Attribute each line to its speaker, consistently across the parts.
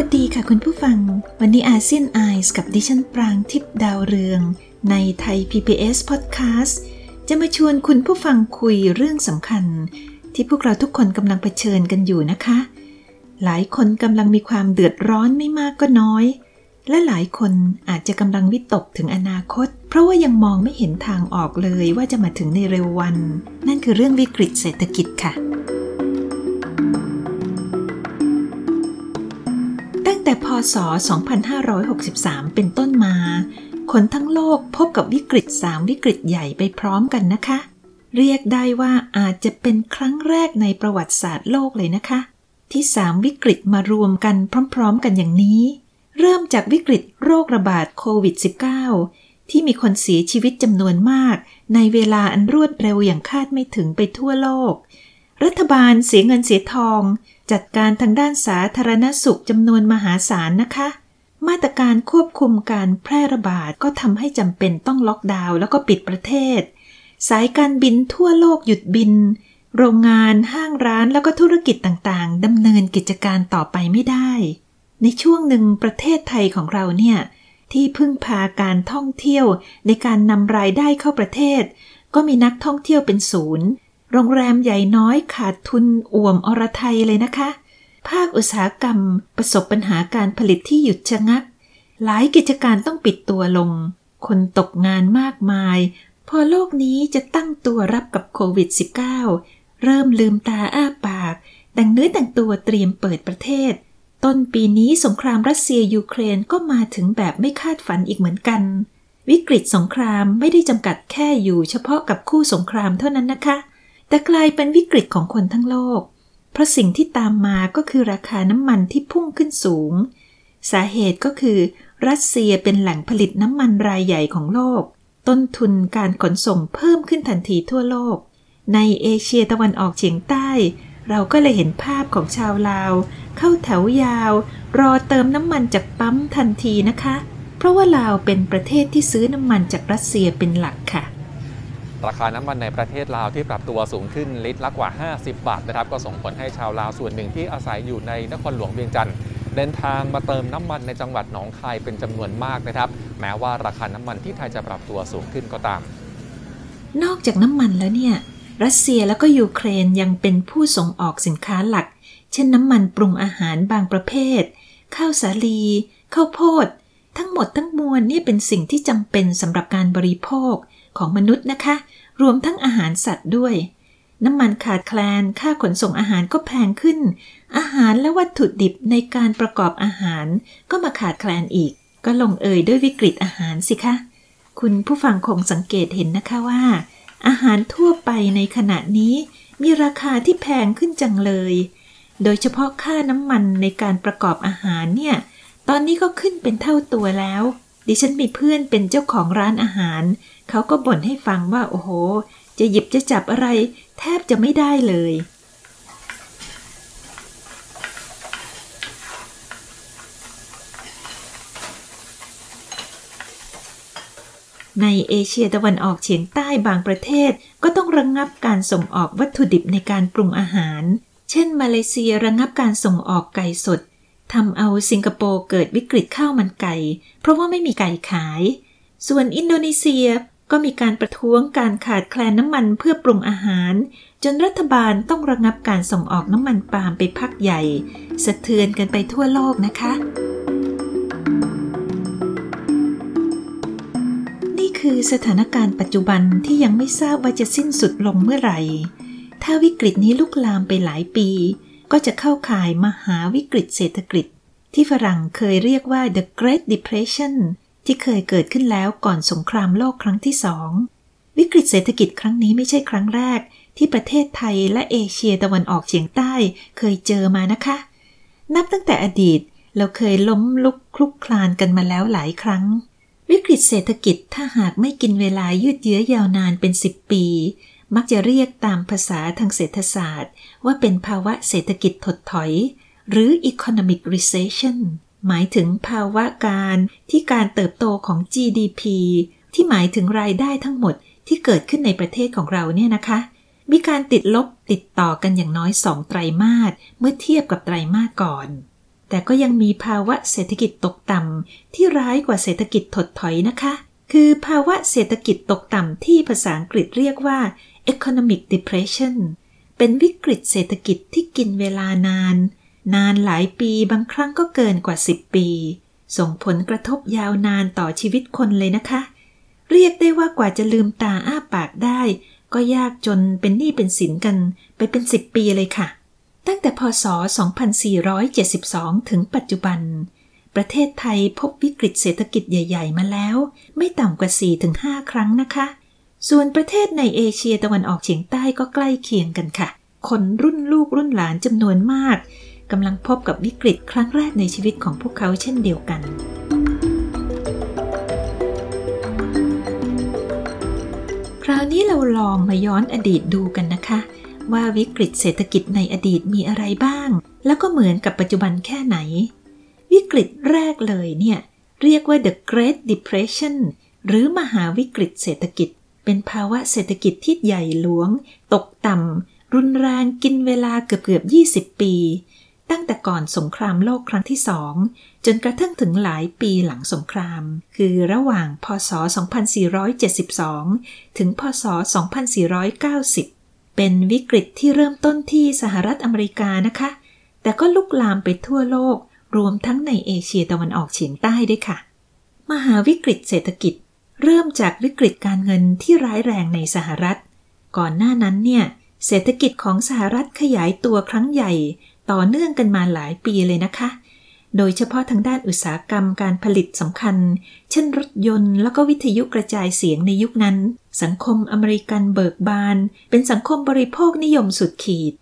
Speaker 1: วัสดีค่ะคุณผู้ฟัง วันนี้อาเซียนไอส์กับดิฉันปรางทิพดาวเรือง ในไทย PBS Podcast จะมาชวนคุณผู้ฟังคุยเรื่องสำคัญ ที่พวกเราทุกคนกำลังเผชิญกันอยู่นะคะ หลายคนกำลังมีความเดือดร้อนไม่มากก็น้อย และหลายคนอาจจะกำลังวิตกถึงอนาคต เพราะว่ายังมองไม่เห็นทางออกเลยว่าจะมาถึงในเร็ววัน นั่นคือเรื่องวิกฤตเศรษฐกิจค่ะ พศ 2563 เป็นต้นมา คนทั้งโลกพบกับวิกฤต 3 วิกฤตใหญ่ไปพร้อมกันนะคะ เรียกได้ว่าอาจจะเป็นครั้งแรกในประวัติศาสตร์โลกเลยนะคะ ที่ 3 วิกฤตมารวมกันพร้อม ๆ กันอย่างนี้ เริ่มจากวิกฤตโรคระบาดโควิด -19 ที่มีคนเสียชีวิตจำนวนมาก ในเวลาอันรวดเร็วอย่างคาดไม่ถึงไปทั่วโลก รัฐบาลเสียเงินเสียทอง จัดการทางด้านสาธารณสุขจำนวนมหาศาลนะคะ มาตรการควบคุมการแพร่ระบาดก็ทำให้จำเป็นต้องล็อกดาวน์แล้วก็ปิดประเทศ สายการบินทั่วโลกหยุดบิน โรงงานห้างร้านแล้วก็ธุรกิจต่างๆดำเนินกิจการต่อไปไม่ได้ ในช่วงหนึ่งประเทศไทยของเราเนี่ยที่พึ่งพาการท่องเที่ยวในการนำรายได้เข้าประเทศ ก็มีนักท่องเที่ยวเป็นศูนย์ โรงแรมใหญ่น้อยขาดทุนอ่วมอรไทยเลยนะคะ ภาคอุตสาหกรรมประสบปัญหาการผลิตที่หยุดชะงัก หลายกิจการต้องปิดตัวลง คนตกงานมากมาย พอโลกนี้จะตั้งตัวรับกับโควิด -19 เริ่มลืมตาอ้าปากแต่งเนื้อแต่งตัวเตรียมเปิดประเทศ ต้นปีนี้สงครามรัสเซียยูเครนก็มาถึงแบบไม่คาดฝันอีกเหมือนกัน วิกฤตสงครามไม่ได้จำกัดแค่อยู่เฉพาะกับคู่สงครามเท่านั้นนะคะ แต่กลายเป็นวิกฤตของคนทั้งโลก เพราะสิ่งที่ตามมาก็คือราคาน้ำมันที่พุ่งขึ้นสูง สาเหตุก็คือ รัสเซียเป็นแหล่งผลิตน้ำมันรายใหญ่ของโลก ต้นทุนการขนส่งเพิ่มขึ้นทันทีทั่วโลก ในเอเชียตะวันออกเฉียงใต้ เราก็เลยเห็นภาพของชาวลาว เข้าแถวยาว รอเติมน้ำมันจากปั๊มทันทีนะคะ เพราะว่าลาวเป็นประเทศที่ซื้อน้ำมันจากรัสเซียเป็นหลักค่ะ
Speaker 2: ราคาน้ำมันในประเทศลาวที่ปรับตัวสูงขึ้นลิตรละกว่า 50 บาทนะครับ ก็ส่งผลให้ชาวลาวส่วนหนึ่งที่อาศัยอยู่ในนครหลวงเวียงจันทร์เดินทางมาเติมน้ำมันในจังหวัดหนองคายเป็นจำนวนมากนะครับ แม้ว่าราคาน้ำมันที่ไทยจะปรับตัวสูงขึ้นก็ตาม
Speaker 1: นอกจากน้ำมันแล้วเนี่ยรัสเซียแล้วก็ยูเครนยังเป็นผู้ส่งออกสินค้าหลัก เช่นน้ำมันปรุงอาหารบางประเภท ข้าวสาลี ข้าวโพด ทั้งหมดทั้งมวลนี่เป็นสิ่งที่จำเป็นสำหรับการบริโภค ของมนุษย์นะคะ รวมทั้งอาหารสัตว์ด้วย น้ำมันขาดแคลน ค่าขนส่งอาหารก็แพงขึ้น อาหารและวัตถุดิบในการประกอบอาหารก็มาขาดแคลนอีก ก็ลงเอยด้วยวิกฤตอาหารสิคะ คุณผู้ฟังคงสังเกตเห็นนะคะว่า อาหารทั่วไปในขณะนี้มีราคาที่แพงขึ้นจังเลย โดยเฉพาะค่าน้ำมันในการประกอบอาหารเนี่ย ตอนนี้ก็ขึ้นเป็นเท่าตัวแล้ว ดิฉันมีเพื่อนเป็นเจ้าของร้านอาหาร เขาก็บ่นให้ฟังว่าโอ้โห จะหยิบจะจับอะไร แทบจะไม่ได้เลย ในเอเชียตะวันออกเฉียงใต้บางประเทศก็ต้องระงงับการส่งออกวัตถุดิบในการปรุงอาหาร เช่น มาเลเซียระงงับการส่งออกไก่สดทำเอาสิงคโปร์เกิดวิกฤตข้าวมันไก่ เพราะว่าไม่มีไก่ขาย ส่วนอินโดนีเซีย ก็มีการประท้วงการขาดแคลนน้ำมันเพื่อปรุงอาหาร จนรัฐบาลต้องระงงับการส่งออกน้ำมันปาล์มไปพักใหญ่ สะเทือนกันไปทั่วโลกนะคะ นี่คือสถานการณ์ปัจจุบันที่ยังไม่ทราบว่าจะสิ้นสุดลงเมื่อไหร่ ถ้าวิกฤตนี้ลุกลามไปหลายปี ก็จะเข้าข่ายมหาวิกฤตเศรษฐกิจ ที่ฝรั่งเคยเรียกว่า the Great Depression ที่เคยเกิดขึ้นแล้วก่อนสงครามโลกครั้งที่สองวิกฤตเศรษฐกิจครั้งนี้ไม่ใช่ครั้งแรก ที่ประเทศไทยและเอเชียตะวันออกเฉียงใต้เคยเจอมานะคะ นับตั้งแต่อดีตเราเคยล้มลุกคลุกคลานกันมาแล้วหลายครั้ง วิกฤตเศรษฐกิจถ้าหากไม่กินเวลายืดเยื้อยาวนานเป็น10ปี มักจะเรียกตามภาษาทางเศรษฐศาสตร์ ว่าเป็นภาวะเศรษฐกิจถดถอย หรือ economic recession หมายถึงภาวะการที่การเติบโตของ GDP ที่หมายถึงรายได้ทั้งหมดที่เกิดขึ้นในประเทศของเราเนี่ยนะคะ มีการติดลบติดต่อกันอย่างน้อยสองไตรมาสเมื่อเทียบกับไตรมาสก่อน แต่ก็ยังมีภาวะเศรษฐกิจตกต่ำที่ร้ายกว่าเศรษฐกิจถดถอยนะคะ คือภาวะเศรษฐกิจตกต่ำที่ภาษาอังกฤษเรียกว่า economic depression เป็นวิกฤตเศรษฐกิจที่กินเวลานาน นานหลายปีบางครั้งก็เกินกว่า 10 ปี ส่งผลกระทบยาวนานต่อชีวิตคนเลยนะคะ เรียกได้ว่ากว่าจะลืมตาอ้าปากได้ ก็ยากจนเป็นหนี้เป็นสินกันไปเป็น 10 ปีเลยค่ะ ตั้งแต่พศ 2472 ถึงปัจจุบัน ประเทศไทยพบวิกฤตเศรษฐกิจใหญ่ ๆ มาแล้ว ไม่ต่ำกว่า 4-5 ครั้งนะคะ ส่วนประเทศในเอเชียตะวันออกเฉียงใต้ก็ใกล้เคียงกันค่ะ คนรุ่นลูกรุ่นหลานจำนวนมาก กำลังพบกับวิกฤตครั้งแรกในชีวิตของพวกเขาเช่นเดียวกัน คราวนี้เราลองมาย้อนอดีตดูกันนะคะ ว่าวิกฤตเศรษฐกิจในอดีตมีอะไรบ้าง แล้วก็เหมือนกับปัจจุบันแค่ไหน วิกฤตแรกเลยเนี่ยเรียกว่า the Great Depression หรือมหาวิกฤตเศรษฐกิจ เป็นภาวะเศรษฐกิจที่ใหญ่หลวง ตกต่ำรุนแรงกินเวลาเกือบเกือบ 20 ปี ตั้งแต่ก่อนสงครามโลกครั้งที่สองจนกระทั่งถึงหลายปีหลังสงคราม คือระหว่างพศ 2472 ถึงพศ 2490 เป็นวิกฤตที่เริ่มต้นที่สหรัฐอเมริกานะคะ แต่ก็ลุกลามไปทั่วโลกรวมทั้งในเอเชียตะวันออกเฉียงใต้ด้วยค่ะ มหาวิกฤตเศรษฐกิจ เริ่มจากวิกฤตการเงินที่ร้ายแรงในสหรัฐ ก่อนหน้านั้นเนี่ยเศรษฐกิจของสหรัฐขยายตัวครั้งใหญ่ ต่อเนื่องกันมาหลายปีเลยนะคะ โดยเฉพาะทางด้านอุตสาหกรรมการผลิตสำคัญ เช่นรถยนต์แล้วก็วิทยุกระจายเสียงในยุคนั้น สังคมอเมริกันเบิกบาน เป็นสังคมบริโภคนิยมสุดขีด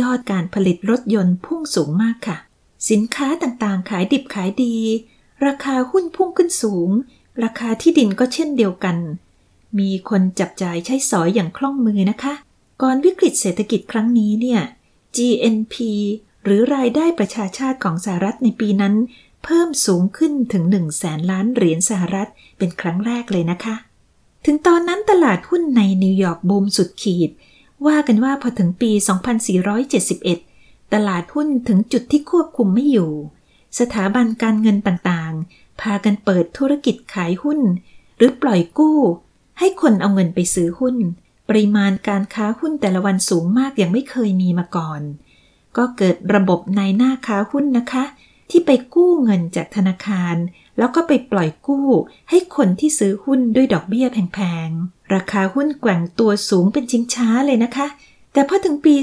Speaker 1: ยอดการผลิตรถยนต์พุ่งสูงมากค่ะ สินค้าต่างๆ ขายดิบขายดี ราคาหุ้นพุ่งขึ้นสูง ราคาที่ดินก็เช่นเดียวกัน มีคนจับจ่ายใช้สอยอย่างคล่องมือนะคะ ก่อนวิกฤตเศรษฐกิจครั้งนี้เนี่ย GNP หรือรายได้ประชาชาติของสหรัฐในปีนั้น เพิ่มสูงขึ้นถึง1แสนล้านเหรียญสหรัฐเป็นครั้งแรกเลยนะคะ ถึงตอนนั้นตลาดหุ้นในนิวยอร์กบูมสุดขีด ว่ากันว่าพอถึงปี 2471 ตลาดหุ้นถึงจุดที่ควบคุมไม่อยู่ สถาบันการเงินต่างๆ พากันเปิดธุรกิจขายหุ้น หรือปล่อยกู้ ให้คนเอาเงินไปซื้อหุ้น ปริมาณการค้าหุ้นแต่ละวันสูงมากอย่างไม่เคยมีมาก่อน ก็เกิดระบบในหน้าค้าหุ้นนะคะ ที่ไปกู้เงินจากธนาคาร แล้วก็ไปปล่อยกู้ ให้คนที่ซื้อหุ้นด้วยดอกเบี้ยแพงๆ ราคาหุ้นแกว่งตัวสูงเป็นชิงช้าเลยนะคะ แต่พอถึงปี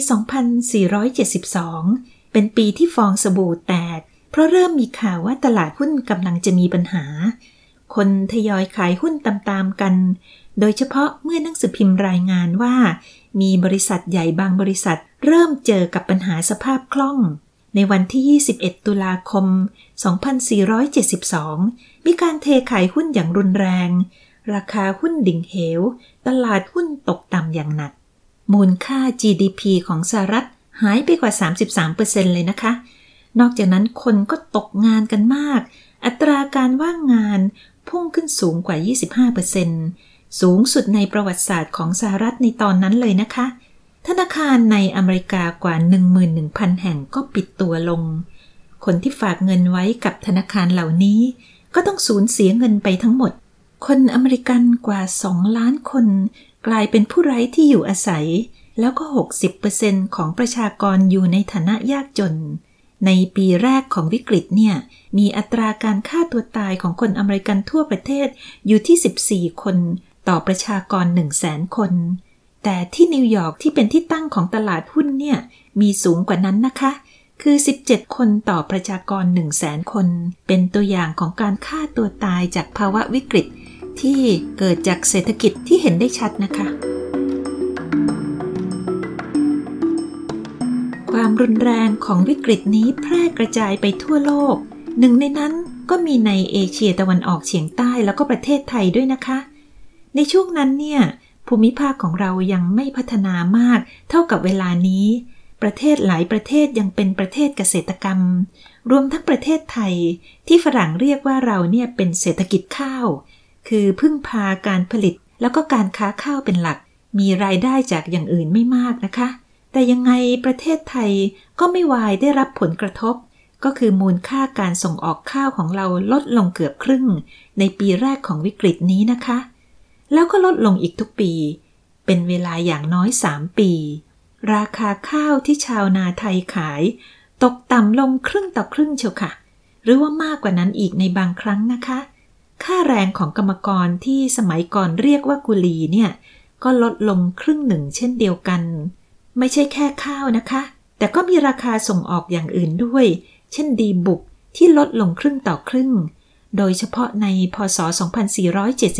Speaker 1: 2472 เป็นปีที่ฟองสบู่แตก เพราะเริ่มมีข่าวว่าตลาดหุ้นกำลังจะมีปัญหา คนทยอยขายหุ้นตามๆกัน โดยเฉพาะเมื่อนังสือพิมพ์รายงานว่า มีบริษัทใหญ่บางบริษัท เริ่มเจอกับปัญหาสภาพคล่อง ในวันที่ 21 ตุลาคม 2472 มีการเทขายหุ้นอย่างรุนแรง ราคาหุ้นดิ่งเหว ตลาดหุ้นตกต่ำอย่างหนัก มูลค่า GDP ของสหรัฐหายไปกว่า 33%เลยนะคะ นอกจากนั้นคนก็ตกงานกันมาก อัตราการว่างงานพุ่งขึ้นสูงกว่า 25% สูงสุดในประวัติศาสตร์ของสหรัฐในตอนนั้นเลยนะคะ ธนาคารในอเมริกากว่า 11,000 แห่งก็ปิดตัวลง คนที่ฝากเงินไว้กับธนาคารเหล่านี้ ก็ต้องสูญเสียเงินไปทั้งหมด คนอเมริกันกว่า 2 ล้านคน กลายเป็นผู้ไร้ที่อยู่อาศัย แล้วก็ 60%ของประชากรอยู่ในฐานะยากจนในปีแรกของวิกฤตเนี่ย มีอัตราการฆ่าตัวตายของคนอเมริกันทั่วประเทศอยู่ที่ 14 คน ต่อประชากร 1 0 0 0 0แสนคน แต่ที่นิวยอร์กที่เป็นที่ตั้งของตลาดหุ้นเนี่ยมีสูงกว่านั้นนะคะ คือ 17 คนต่อประชากร 1 0 0 0 0แสนคน เป็นตัวอย่างของการฆ่าตัวตายจากภาวะวิกฤต ที่เกิดจากเศรษฐกิจที่เห็นได้ชัดนะคะ ความรุนแรงของวิกฤตนี้แพร่กระจายไปทั่วโลก หนึ่งในนั้นก็มีในเอเชียตะวันออกเฉียงใต้แล้วก็ประเทศไทยด้วยนะคะ ในช่วงนั้นเนี่ยภูมิภาคของเรายังไม่พัฒนามากเท่ากับเวลานี้ ประเทศหลายประเทศยังเป็นประเทศเกษตรกรรม รวมทั้งประเทศไทย ที่ฝรั่งเรียกว่าเราเนี่ยเป็นเศรษฐกิจข้าว คือพึ่งพาการผลิตแล้วก็การค้าข้าวเป็นหลัก มีรายได้จากอย่างอื่นไม่มากนะคะ แต่ยังไงประเทศไทยก็ไม่วายได้รับผลกระทบ ก็คือมูลค่าการส่งออกข้าวของเราลดลงเกือบครึ่ง ในปีแรกของวิกฤตนี้นะคะ แล้วก็ลดลงอีกทุกปี เป็นเวลาอย่างน้อย 3 ปี ราคาข้าวที่ชาวนาไทยขาย ตกต่ำลงครึ่งต่อครึ่งเชียวค่ะ หรือว่ามากกว่านั้นอีกในบางครั้งนะคะ ค่าแรงของกรรมกรที่สมัยก่อนเรียกว่ากุลีเนี่ย ก็ลดลงครึ่งหนึ่งเช่นเดียวกัน ไม่ใช่แค่ข้าวนะคะ แต่ก็มีราคาส่งออกอย่างอื่นด้วย เช่นดีบุกที่ลดลงครึ่งต่อครึ่ง โดยเฉพาะในพศ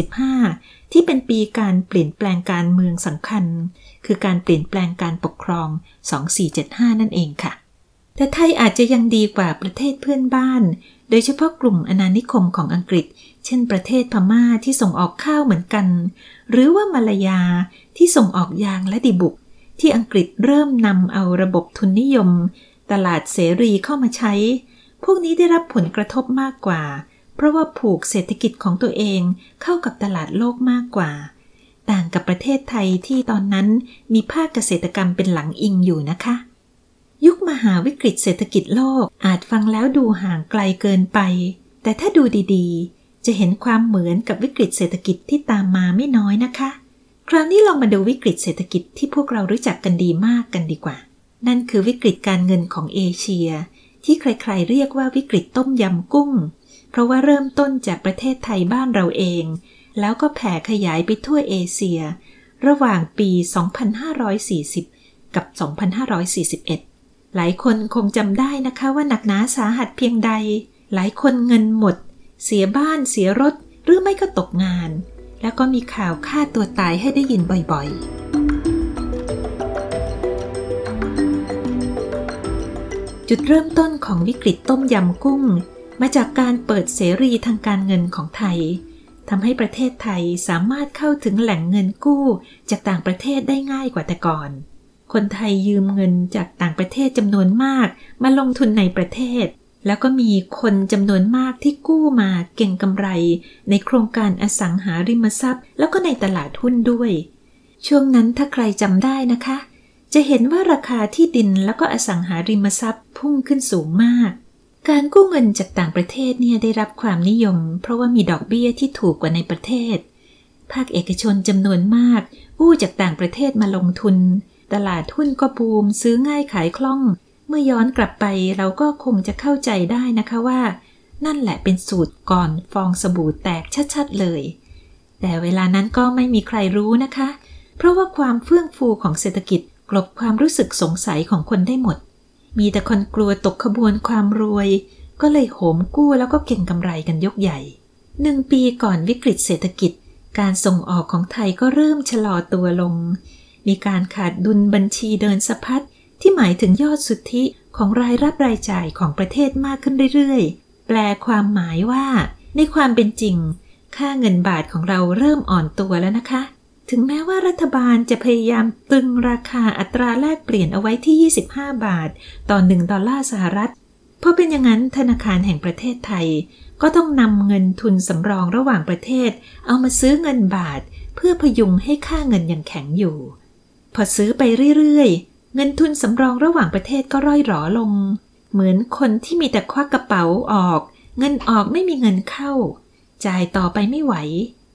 Speaker 1: 2475 ที่เป็นปีการเปลี่ยนแปลงการเมืองสำคัญ คือการเปลี่ยนแปลงการปกครอง 2475 นั่นเองค่ะ แต่ไทยอาจจะยังดีกว่าประเทศเพื่อนบ้าน โดยเฉพาะกลุ่มอนานิคมของอังกฤษ เช่นประเทศพม่าที่ส่งออกข้าวเหมือนกัน หรือว่ามาลายาที่ส่งออกยางและดีบุก ที่อังกฤษเริ่มนำเอาระบบทุนนิยม ตลาดเสรีเข้ามาใช้ พวกนี้ได้รับผลกระทบมากกว่า เพราะว่าผูกเศรษฐกิจของตัวเองเข้ากับตลาดโลกมากกว่า ต่างกับประเทศไทยที่ตอนนั้นมีภาคเกษตรกรรมเป็นหลังอิงอยู่นะคะ ยุคมหาวิกฤตเศรษฐกิจโลกอาจฟังแล้วดูห่างไกลเกินไป แต่ถ้าดูดีๆ จะเห็นความเหมือนกับวิกฤตเศรษฐกิจที่ตามมาไม่น้อยนะคะ คราวนี้ลองมาดูวิกฤตเศรษฐกิจที่พวกเรารู้จักกันดีมากกันดีกว่า นั่นคือวิกฤตการเงินของเอเชีย ที่ใครๆเรียกว่าวิกฤตต้มยำกุ้ง เพราะว่าเริ่มต้นจากประเทศไทยบ้านเราเอง แล้วก็แผ่ขยายไปทั่วเอเชีย ระหว่างปี 2540 กับ 2541 หลายคนคงจำได้นะคะว่าหนักหนาสาหัสเพียงใด หลายคนเงินหมด เสียบ้านเสียรถ หรือไม่ก็ตกงาน แล้วก็มีข่าวฆ่าตัวตายให้ได้ยินบ่อยๆจุดเริ่มต้นของวิกฤตต้มยำกุ้ง มาจากการเปิดเสรีทางการเงินของไทยทำให้ประเทศไทยสามารถเข้าถึงแหล่งเงินกู้จากต่างประเทศได้ง่ายกว่าแต่ก่อน คนไทยยืมเงินจากต่างประเทศจำนวนมาก มาลงทุนในประเทศ แล้วก็มีคนจำนวนมากที่กู้มาเก่งกำไร ในโครงการอสังหาริมทรัพย์ แล้วก็ในตลาดหุ้นด้วย ช่วงนั้นถ้าใครจำได้นะคะ จะเห็นว่าราคาที่ดินแล้วก็อสังหาริมทรัพย์พุ่งขึ้นสูงมาก การกู้เงินจากต่างประเทศเนี่ยได้รับความนิยม เพราะว่ามีดอกเบี้ยที่ถูกกว่าในประเทศ ภาคเอกชนจำนวนมากกู้จากต่างประเทศมาลงทุน ตลาดหุ้นก็บูม ซื้อง่ายขายคล่อง เมื่อย้อนกลับไปเราก็คงจะเข้าใจได้นะคะว่า นั่นแหละเป็นสูตรก่อนฟองสบู่แตกชัดๆเลย แต่เวลานั้นก็ไม่มีใครรู้นะคะ เพราะว่าความเฟื่องฟูของเศรษฐกิจกลบความรู้สึกสงสัยของคนได้หมด มีแต่คนกลัวตกขบวนความรวย ก็เลยโหมกู้แล้วก็เก่งกำไรกันยกใหญ่หนึ่งปีก่อนวิกฤตเศรษฐกิจ การส่งออกของไทยก็เริ่มชะลอตัวลง มีการขาดดุลบัญชีเดินสะพัดที่หมายถึงยอดสุทธิของรายรับรายจ่ายของประเทศมากขึ้นเรื่อยๆ แปลความหมายว่า ในความเป็นจริง ค่าเงินบาทของเราเริ่มอ่อนตัวแล้วนะคะ ถึงแม้ว่ารัฐบาลจะพยายามตึงราคาอัตราแลกเปลี่ยนเอาไว้ที่ 25 บาท ต่อ 1 ดอลลาร์สหรัฐ เพราะเป็นอย่างนั้นธนาคารแห่งประเทศไทย ก็ต้องนำเงินทุนสำรองระหว่างประเทศ เอามาซื้อเงินบาท เพื่อพยุงให้ค่าเงินยังแข็งอยู่ พอซื้อไปเรื่อยๆ เงินทุนสำรองระหว่างประเทศก็ร่อยหรอลง เหมือนคนที่มีแต่ควักกระเป๋าออก เงินออกไม่มีเงินเข้า จ่ายต่อไปไม่ไหว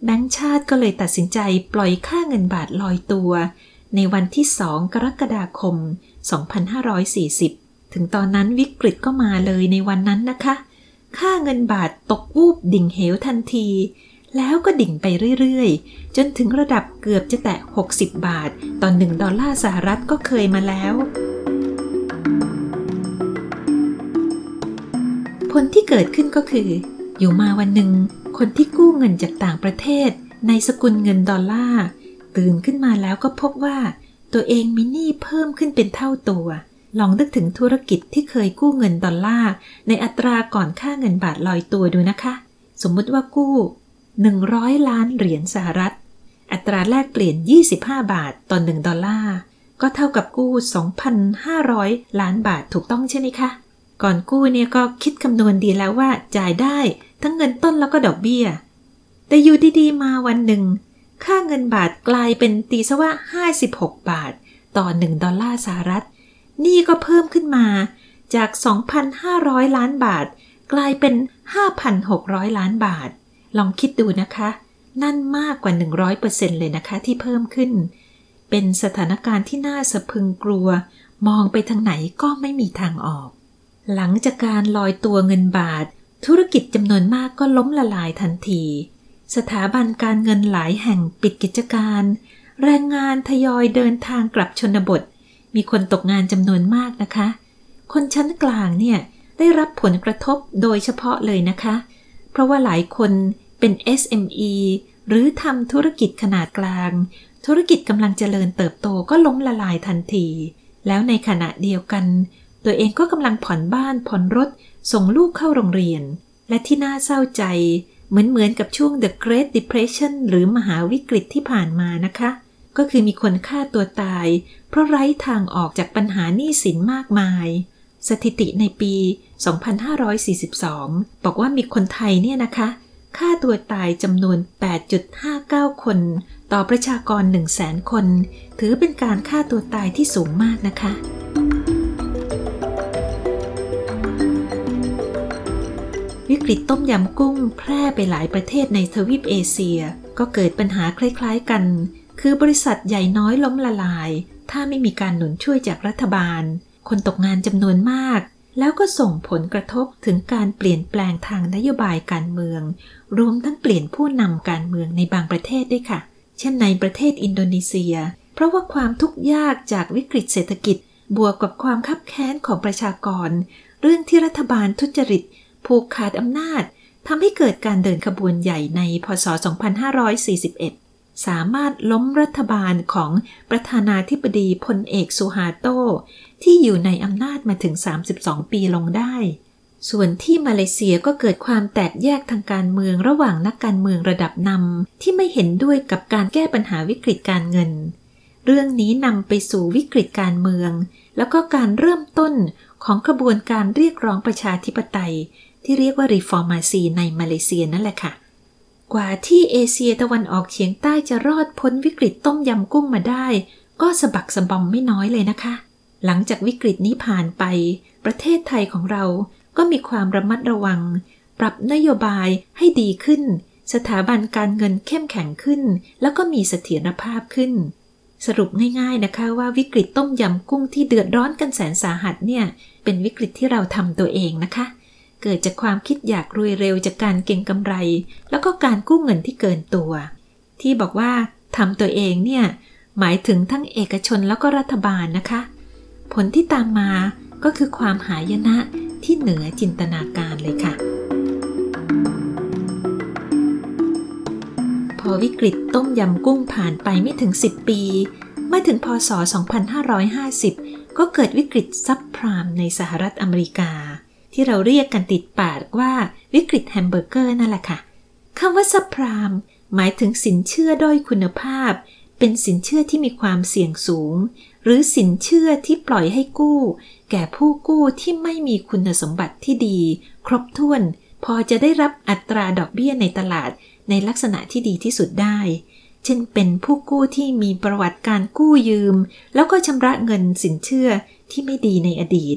Speaker 1: แบงก์ชาติก็เลยตัดสินใจปล่อยค่าเงินบาทลอยตัว ในวันที่ 2 กรกฎาคม 2540 ถึงตอนนั้นวิกฤตก็มาเลยในวันนั้นนะคะ ค่าเงินบาทตกวูบดิ่งเหวทันที แล้วก็ดิ่งไปเรื่อยๆ จนถึงระดับเกือบจะแตะ 60 บาท ต่อ 1 ดอลลาร์สหรัฐก็เคยมาแล้วผลที่เกิดขึ้นก็คือ อยู่มาวันหนึ่ง คนที่กู้เงินจากต่างประเทศ ในสกุลเงินดอลลาร์ตื่นขึ้นมาแล้วก็พบว่า ตัวเองมีหนี้เพิ่มขึ้นเป็นเท่าตัว ลองนึกถึงธุรกิจที่เคยกู้เงินดอลลาร์ในอัตราก่อนค่าเงินบาทลอยตัวดูนะคะ สมมุติว่ากู้ 100 ล้านเหรียญสหรัฐ อัตราแลกเปลี่ยน 25 บาทต่อ1ดอลลาร์ก็เท่ากับกู้ 2,500 ล้านบาทถูกต้องใช่ไหมคะ ก่อนกู้เนี่ยก็คิดคำนวณดีแล้วว่าจ่ายได้ ทั้งเงินต้นแล้วก็ดอกเบี้ย แต่อยู่ดีๆมาวันหนึ่ง ค่าเงินบาทกลายเป็นตีซะว่า 56 บาท ต่อ 1 ดอลลาร์สหรัฐ นี่ก็เพิ่มขึ้นมาจาก 2,500 ล้านบาท กลายเป็น 5,600 ล้านบาท ลองคิดดูนะคะ นั่นมากกว่า 100%เลยนะคะที่เพิ่มขึ้น เป็นสถานการณ์ที่น่าสะพึงกลัว มองไปทางไหนก็ไม่มีทางออก หลังจากการลอยตัวเงินบาท ธุรกิจจำนวนมากก็ล้มละลายทันที สถาบันการเงินหลายแห่งปิดกิจการ แรงงานทยอยเดินทางกลับชนบท มีคนตกงานจำนวนมากนะคะ คนชั้นกลางเนี่ยได้รับผลกระทบโดยเฉพาะเลยนะคะ เพราะว่าหลายคนเป็น SME หรือทำธุรกิจขนาดกลาง ธุรกิจกำลังเจริญเติบโตก็ล้มละลายทันที แล้วในขณะเดียวกัน ตัวเองก็กำลังผ่อนบ้านผ่อนรถ ส่งลูกเข้าโรงเรียน และที่น่าเศร้าใจ เหมือนเหมือนกับช่วง The Great Depression หรือมหาวิกฤตที่ผ่านมานะคะ ก็คือมีคนฆ่าตัวตาย เพราะไร้ทางออกจากปัญหาหนี้สินมากมาย สถิติในปี 2542 บอกว่ามีคนไทยเนี่ยนะคะฆ่าตัวตายจำนวน 8.59 คน ต่อประชากร 100,000 คน ถือเป็นการฆ่าตัวตายที่สูงมากนะคะ วิกฤตต้มยำกุ้งแพร่ไปหลายประเทศในทวีปเอเชีย ก็เกิดปัญหาคล้ายๆกัน คือบริษัทใหญ่น้อยล้มละลาย ถ้าไม่มีการหนุนช่วยจากรัฐบาล คนตกงานจำนวนมาก แล้วก็ส่งผลกระทบถึงการเปลี่ยนแปลงทางนโยบายการเมือง รวมทั้งเปลี่ยนผู้นำการเมืองในบางประเทศด้วยค่ะ เช่นในประเทศอินโดนีเซีย เพราะว่าความทุกข์ยากจากวิกฤตเศรษฐกิจ บวกกับความคับแค้นของประชากร เรื่องที่รัฐบาลทุจริต ผูกขาดอำนาจทำให้เกิดการเดินขบวนใหญ่ในพศ 2541 สามารถล้มรัฐบาลของประธานาธิบดีพลเอกสุฮาโต ที่อยู่ในอำนาจมาถึง 32 ปีลงได้ ส่วนที่มาเลเซียก็เกิดความแตกแยกทางการเมืองระหว่างนักการเมืองระดับนำที่ไม่เห็นด้วยกับการแก้ปัญหาวิกฤตการเงิน เรื่องนี้นำไปสู่วิกฤตการเมือง แล้วก็การเริ่มต้นของกระบวนการเรียกร้องประชาธิปไตย ที่เรียกว่า Reformasi ในมาเลเซียนั่นแหละค่ะ กว่าที่เอเชียตะวันออกเฉียงใต้จะรอดพ้นวิกฤตต้มยำกุ้งมาได้ ก็สะบักสะบอมไม่น้อยเลยนะคะ หลังจากวิกฤตนี้ผ่านไป ประเทศไทยของเราก็มีความระมัดระวัง ปรับนโยบายให้ดีขึ้น สถาบันการเงินเข้มแข็งขึ้น แล้วก็มีเสถียรภาพขึ้น สรุปง่ายๆนะคะว่าวิกฤตต้มยำกุ้งที่เดือดร้อนกันแสนสาหัสเนี่ย เป็นวิกฤตที่เราทำตัวเองนะคะ เกิดจากความคิดอยากรวยเร็วจากการเก็งกำไร แล้วก็การกู้เงินที่เกินตัว ที่บอกว่าทำตัวเองเนี่ยหมายถึงทั้งเอกชนแล้วก็รัฐบาลนะคะ ผลที่ตามมาก็คือความหายนะที่เหนือจินตนาการเลยค่ะ พอวิกฤตต้มยำกุ้งผ่านไปไม่ถึง 10 ปี เมื่อถึงพศ 2550 ก็เกิดวิกฤตซับพรามในสหรัฐอเมริกา ที่เราเรียกกันติดปากว่าวิกฤตแฮมเบอร์เกอร์นั่นแหละค่ะคำว่าซับพรามหมายถึงสินเชื่อด้อยคุณภาพ เป็นสินเชื่อที่มีความเสี่ยงสูง หรือสินเชื่อที่ปล่อยให้กู้ แก่ผู้กู้ที่ไม่มีคุณสมบัติที่ดี ครบถ้วน พอจะได้รับอัตราดอกเบี้ยในตลาดในลักษณะที่ดีที่สุดได้ เช่นเป็นผู้กู้ที่มีประวัติการกู้ยืม แล้วก็ชำระเงินสินเชื่อที่ไม่ดีในอดีต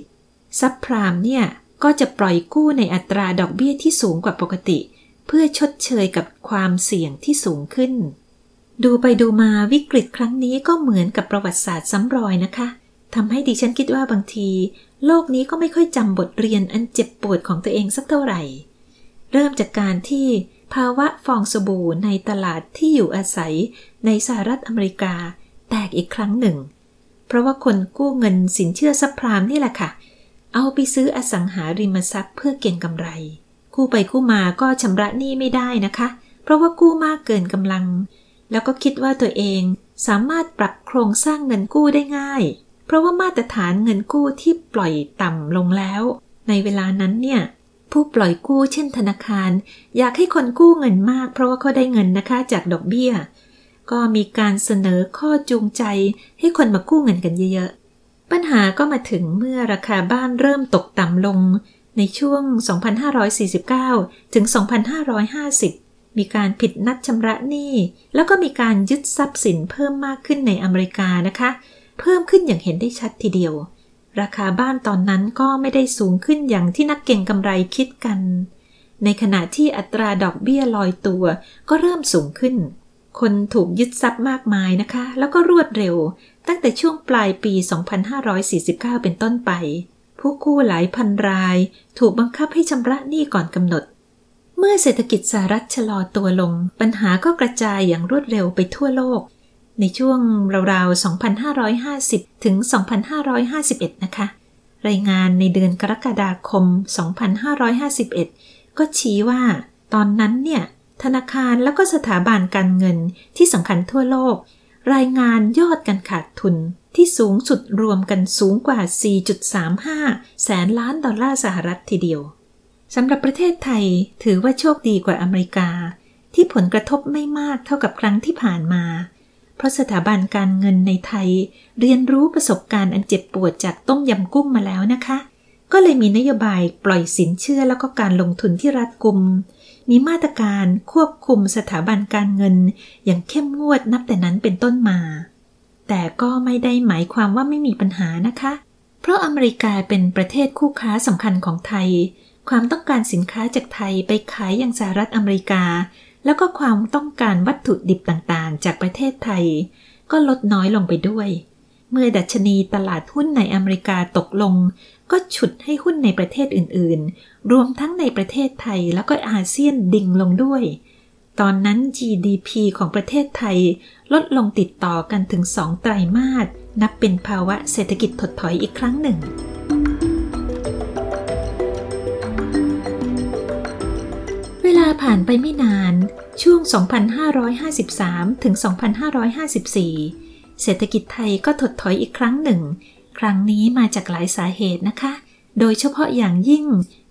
Speaker 1: ซับพรามเนี่ย ก็จะปล่อยกู้ในอัตราดอกเบี้ยที่สูงกว่าปกติ เพื่อชดเชยกับความเสี่ยงที่สูงขึ้น ดูไปดูมาวิกฤตครั้งนี้ก็เหมือนกับประวัติศาสตร์ซ้ำรอยนะคะทำให้ดิฉันคิดว่าบางที โลกนี้ก็ไม่ค่อยจำบทเรียนอันเจ็บปวดของตัวเองสักเท่าไหร่ เริ่มจากการที่ภาวะฟองสบู่ในตลาดที่อยู่อาศัยในสหรัฐอเมริกาแตกอีกครั้งหนึ่ง เพราะว่าคนกู้เงินสินเชื่อซับพรามนี่แหละค่ะ เอาไปซื้ออสังหาริมทรัพย์เพื่อเก็งกำไร กู้ไปกู้มาก็ชำระหนี้ไม่ได้นะคะ เพราะว่ากู้มากเกินกำลัง แล้วก็คิดว่าตัวเองสามารถปรับโครงสร้างเงินกู้ได้ง่าย เพราะว่ามาตรฐานเงินกู้ที่ปล่อยต่ำลงแล้ว ในเวลานั้นเนี่ยผู้ปล่อยกู้เช่นธนาคาร อยากให้คนกู้เงินมาก เพราะว่าเขาได้เงินนะคะจากดอกเบี้ย ก็มีการเสนอข้อจูงใจให้คนมากู้เงินกันเยอะ ปัญหาก็มาถึงเมื่อราคาบ้านเริ่มตกต่ำลง ในช่วง 2549 ถึง 2550 มีการผิดนัดชำระหนี้ แล้วก็มีการยึดทรัพย์สินเพิ่มมากขึ้นในอเมริกานะคะ เพิ่มขึ้นอย่างเห็นได้ชัดทีเดียว ราคาบ้านตอนนั้นก็ไม่ได้สูงขึ้นอย่างที่นักเก่งกำไรคิดกัน ในขณะที่อัตราดอกเบี้ยลอยตัวก็เริ่มสูงขึ้นคนถูกยึดทรัพย์มากมายนะคะ แล้วก็รวดเร็ว ตั้งแต่ช่วงปลายปี 2549 เป็นต้นไป ผู้กู้หลายพันราย ถูกบังคับให้ชำระหนี้ก่อนกำหนด เมื่อเศรษฐกิจสหรัฐชะลอตัวลง ปัญหาก็กระจายอย่างรวดเร็วไปทั่วโลก ในช่วงราวๆ 2550 ถึง 2551 นะคะ รายงานในเดือนกรกฎาคม 2551 ก็ชี้ว่า ตอนนั้นเนี่ย ธนาคารแล้วก็สถาบันการเงินที่สำคัญทั่วโลก รายงานยอดการขาดทุนที่สูงสุดรวมกันสูงกว่า 4.35 แสนล้านดอลลาร์สหรัฐทีเดียว สำหรับประเทศไทยถือว่าโชคดีกว่าอเมริกา ที่ผลกระทบไม่มากเท่ากับครั้งที่ผ่านมา เพราะสถาบันการเงินในไทย เรียนรู้ประสบการณ์อันเจ็บปวดจากต้มยำกุ้งมาแล้วนะคะ ก็เลยมีนโยบายปล่อยสินเชื่อแล้วก็การลงทุนที่รัดกุม มีมาตรการควบคุมสถาบันการเงิน อย่างเข้มงวดนับแต่นั้นเป็นต้นมา แต่ก็ไม่ได้หมายความว่าไม่มีปัญหานะคะ เพราะอเมริกาเป็นประเทศคู่ค้าสำคัญของไทย ความต้องการสินค้าจากไทยไปขายยังสหรัฐอเมริกา แล้วก็ความต้องการวัตถุดิบต่างๆ จากประเทศไทย ก็ลดน้อยลงไปด้วย เมื่อดัชนีตลาดหุ้นในอเมริกาตกลง ก็ฉุดให้หุ้นในประเทศอื่นๆ รวมทั้งในประเทศไทยแล้วก็อาเซียนดิ่งลงด้วย ตอนนั้น GDP ของประเทศไทยลดลงติดต่อกันถึง2ไตรมาส นับเป็นภาวะเศรษฐกิจถดถอยอีกครั้งหนึ่งเวลาผ่านไปไม่นานช่วง 2553 ถึง 2554 เศรษฐกิจไทยก็ถดถอยอีกครั้งหนึ่ง ครั้งนี้มาจากหลายสาเหตุนะคะ โดยเฉพาะอย่างยิ่ง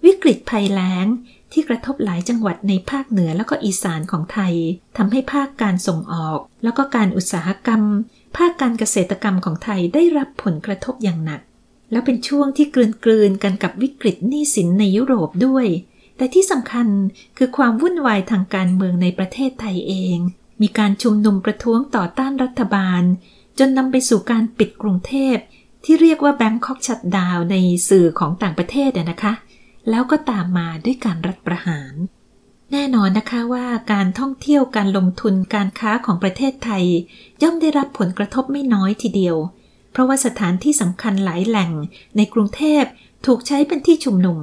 Speaker 1: วิกฤตภัยแล้ง ที่กระทบหลายจังหวัดในภาคเหนือแล้วก็อีสานของไทยทำให้ภาคการส่งออก แล้วก็การอุตสาหกรรม ภาคการเกษตรกรรมของไทยได้รับผลกระทบอย่างหนัก แล้วเป็นช่วงที่กลืนกลืนกันกับวิกฤตหนี้สินในยุโรปด้วย แต่ที่สำคัญคือความวุ่นวายทางการเมืองในประเทศไทยเอง มีการชุมนุมประท้วงต่อต้านรัฐบาล จนนำไปสู่การปิดกรุงเทพ ที่เรียกว่าแบงคอกชัดดาวในสื่อของต่างประเทศนะคะ แล้วก็ตามมาด้วยการรัฐประหาร แน่นอนนะคะว่าการท่องเที่ยวการลงทุนการค้าของประเทศไทย ย่อมได้รับผลกระทบไม่น้อยทีเดียว เพราะว่าสถานที่สำคัญหลายแหล่งในกรุงเทพถูกใช้เป็นที่ชุมนุม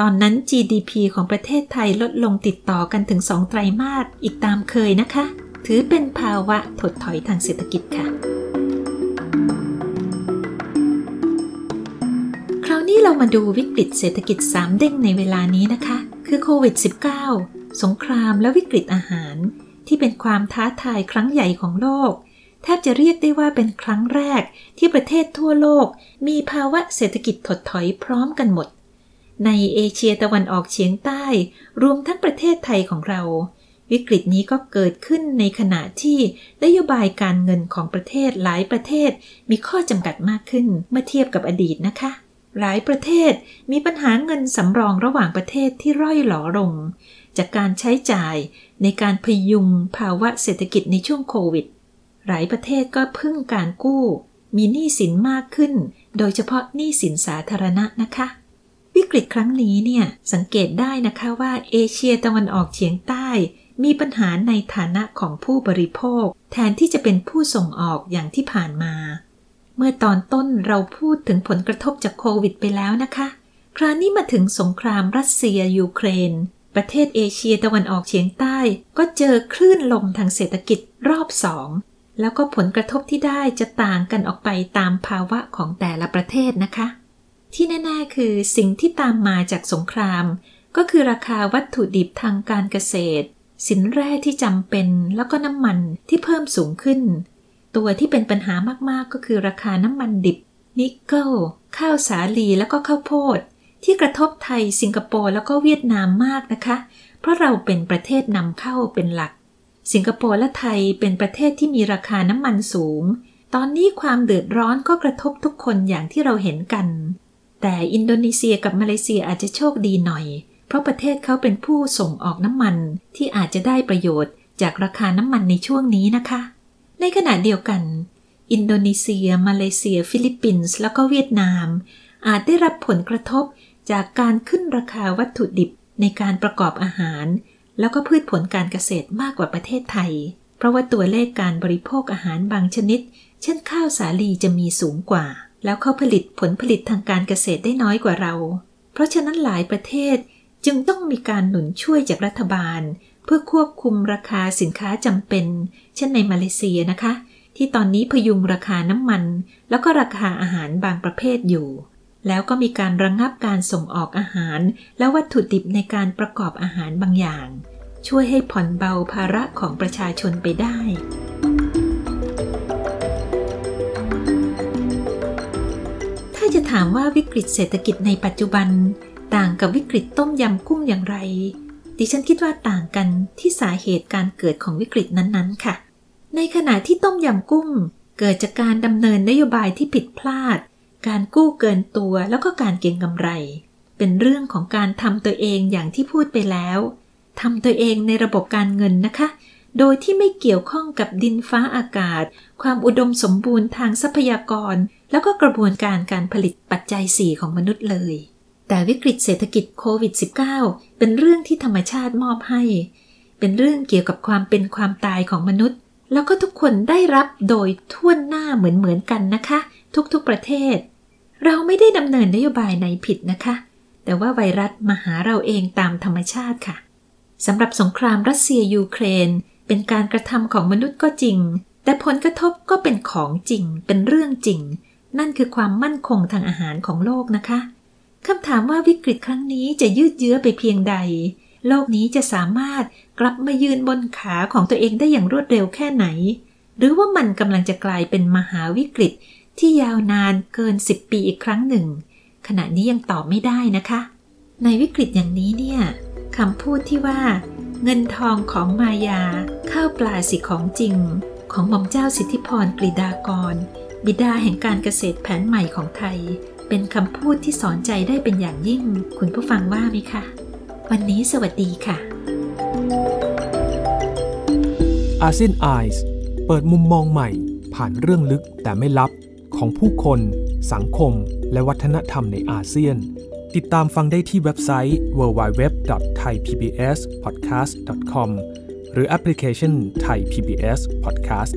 Speaker 1: ตอนนั้น GDP ของประเทศไทยลดลงติดต่อกันถึง2ไตรมาสอีกตามเคยนะคะ ถือเป็นภาวะถดถอยทางเศรษฐกิจค่ะ วนี้เรามาดูวิกฤตเศรษฐกิจ 3 เด้งในเวลานี้นะคะ คือโควิด -19 สงครามและวิกฤตอาหาร ที่เป็นความท้าทายครั้งใหญ่ของโลก แทบจะเรียกได้ว่าเป็นครั้งแรกที่ประเทศทั่วโลก มีภาวะเศรษฐกิจถดถอยพร้อมกันหมด ในเอเชียตะวันออกเฉียงใต้ รวมทั้งประเทศไทยของเรา วิกฤตนี้ก็เกิดขึ้นในขณะที่นโยบายการเงินของประเทศหลายประเทศมีข้อจำกัดมากขึ้นเมื่อเทียบกับอดีตนะคะ หลายประเทศมีปัญหาเงินสำรองระหว่างประเทศที่ร่อยหลอลง จากการใช้จ่ายในการพยุงภาวะเศรษฐกิจในช่วงโควิด หลายประเทศก็พึ่งการกู้ มีหนี้สินมากขึ้น โดยเฉพาะหนี้สินสาธารณะนะคะ วิกฤตครั้งนี้เนี่ยสังเกตได้นะคะว่าเอเชียตะวันออกเฉียงใต้มีปัญหาในฐานะของผู้บริโภค แทนที่จะเป็นผู้ส่งออกอย่างที่ผ่านมา เมื่อตอนต้นเราพูดถึงผลกระทบจากโควิดไปแล้วนะคะ คราวนี้มาถึงสงครามรัสเซียยูเครน ประเทศเอเชียตะวันออกเฉียงใต้ ก็เจอคลื่นลมทางเศรษฐกิจรอบสอง แล้วก็ผลกระทบที่ได้จะต่างกันออกไปตามภาวะของแต่ละประเทศนะคะ ที่แน่ๆคือสิ่งที่ตามมาจากสงคราม ก็คือราคาวัตถุดิบทางการเกษตร สินแร่ที่จำเป็นแล้วก็น้ำมันที่เพิ่มสูงขึ้น ตัวที่เป็นปัญหามากๆก็คือราคาน้ำมันดิบ นิกเกิลข้าวสาลีแล้วก็ข้าวโพด ที่กระทบไทยสิงคโปร์แล้วก็เวียดนามมากนะคะ เพราะเราเป็นประเทศนำเข้าเป็นหลัก สิงคโปร์และไทยเป็นประเทศที่มีราคาน้ำมันสูง ตอนนี้ความเดือดร้อนก็กระทบทุกคนอย่างที่เราเห็นกัน แต่อินโดนีเซียกับมาเลเซียอาจจะโชคดีหน่อย เพราะประเทศเขาเป็นผู้ส่งออกน้ำมันที่อาจจะได้ประโยชน์จากราคาน้ำมันในช่วงนี้นะคะ ในขณะเดียวกัน อินโดนีเซีย มาเลเซีย ฟิลิปปินส์ แล้วก็เวียดนาม อาจได้รับผลกระทบจากการขึ้นราคาวัตถุดิบในการประกอบอาหาร แล้วก็พืชผลการเกษตรมากกว่าประเทศไทย เพราะว่าตัวเลขการบริโภคอาหารบางชนิด เช่นข้าวสาลีจะมีสูงกว่า แล้วเขาผลิตผลผลิตทางการเกษตรได้น้อยกว่าเรา เพราะฉะนั้นหลายประเทศจึงต้องมีการหนุนช่วยจากรัฐบาล เพื่อควบคุมราคาสินค้าจำเป็น เช่นในมาเลเซียนะคะ ที่ตอนนี้พยุงราคาน้ำมัน แล้วก็ราคาอาหารบางประเภทอยู่ แล้วก็มีการระงงับการส่งออกอาหาร และวัตถุดิบในการประกอบอาหารบางอย่าง ช่วยให้ผ่อนเบาภาระของประชาชนไปได้ถ้าจะถามว่าวิกฤตเศรษฐกิจในปัจจุบัน ต่างกับวิกฤตต้มยำกุ้งอย่างไร ดิฉันคิดว่าต่างกันที่สาเหตุการเกิดของวิกฤตนั้นๆ ค่ะ ในขณะที่ต้มยำกุ้ง เกิดจากการดำเนินนโยบายที่ผิดพลาด การกู้เกินตัวแล้วก็การเก็งกำไร เป็นเรื่องของการทำตัวเองอย่างที่พูดไปแล้วทำตัวเองในระบบการเงินนะคะ โดยที่ไม่เกี่ยวข้องกับดินฟ้าอากาศ ความอุดมสมบูรณ์ทางทรัพยากร แล้วก็กระบวนการการผลิตปัจจัย4ของมนุษย์เลย แต่วิกฤตเศรษฐกิจโควิด -19 เป็นเรื่องที่ธรรมชาติมอบให้ เป็นเรื่องเกี่ยวกับความเป็นความตายของมนุษย์ แล้วก็ทุกคนได้รับโดยทั่วหน้าเหมือนเหมือนกันนะคะ ทุกๆประเทศ เราไม่ได้ดำเนินนโยบายไหนผิดนะคะ แต่ว่าไวรัสมาหาเราเองตามธรรมชาติค่ะสำหรับสงครามรัสเซียยูเครน เป็นการกระทำของมนุษย์ก็จริง แต่ผลกระทบก็เป็นของจริง เป็นเรื่องจริง นั่นคือความมั่นคงทางอาหารของโลกนะคะ คำถามว่าวิกฤตครั้งนี้จะยืดเยื้อไปเพียงใด โลกนี้จะสามารถกลับมายืนบนขาของตัวเองได้อย่างรวดเร็วแค่ไหน หรือว่ามันกำลังจะกลายเป็นมหาวิกฤตที่ยาวนานเกิน 10 ปีอีกครั้งหนึ่ง ขณะนี้ยังตอบไม่ได้นะคะ ในวิกฤตอย่างนี้เนี่ยคำพูดที่ว่า เงินทองของมายา ข้าวปลาสิของจริง ของหม่อมเจ้าสิทธิพรกฤษดากร บิดาแห่งการเกษตรแผนใหม่ของไทย เป็นคำพูดที่สอนใจได้เป็นอย่างยิ่ง คุณผู้ฟังว่าไหมคะ วันนี้สวัสดีค่ะ
Speaker 3: อาเซียนไอส์เปิดมุมมองใหม่ ผ่านเรื่องลึกแต่ไม่ลับของผู้คน สังคม และวัฒนธรรมในอาเซียน ติดตามฟังได้ที่เว็บไซต์ www.thaipbspodcast.com หรือแอปพลิเคชัน Thai PBS Podcast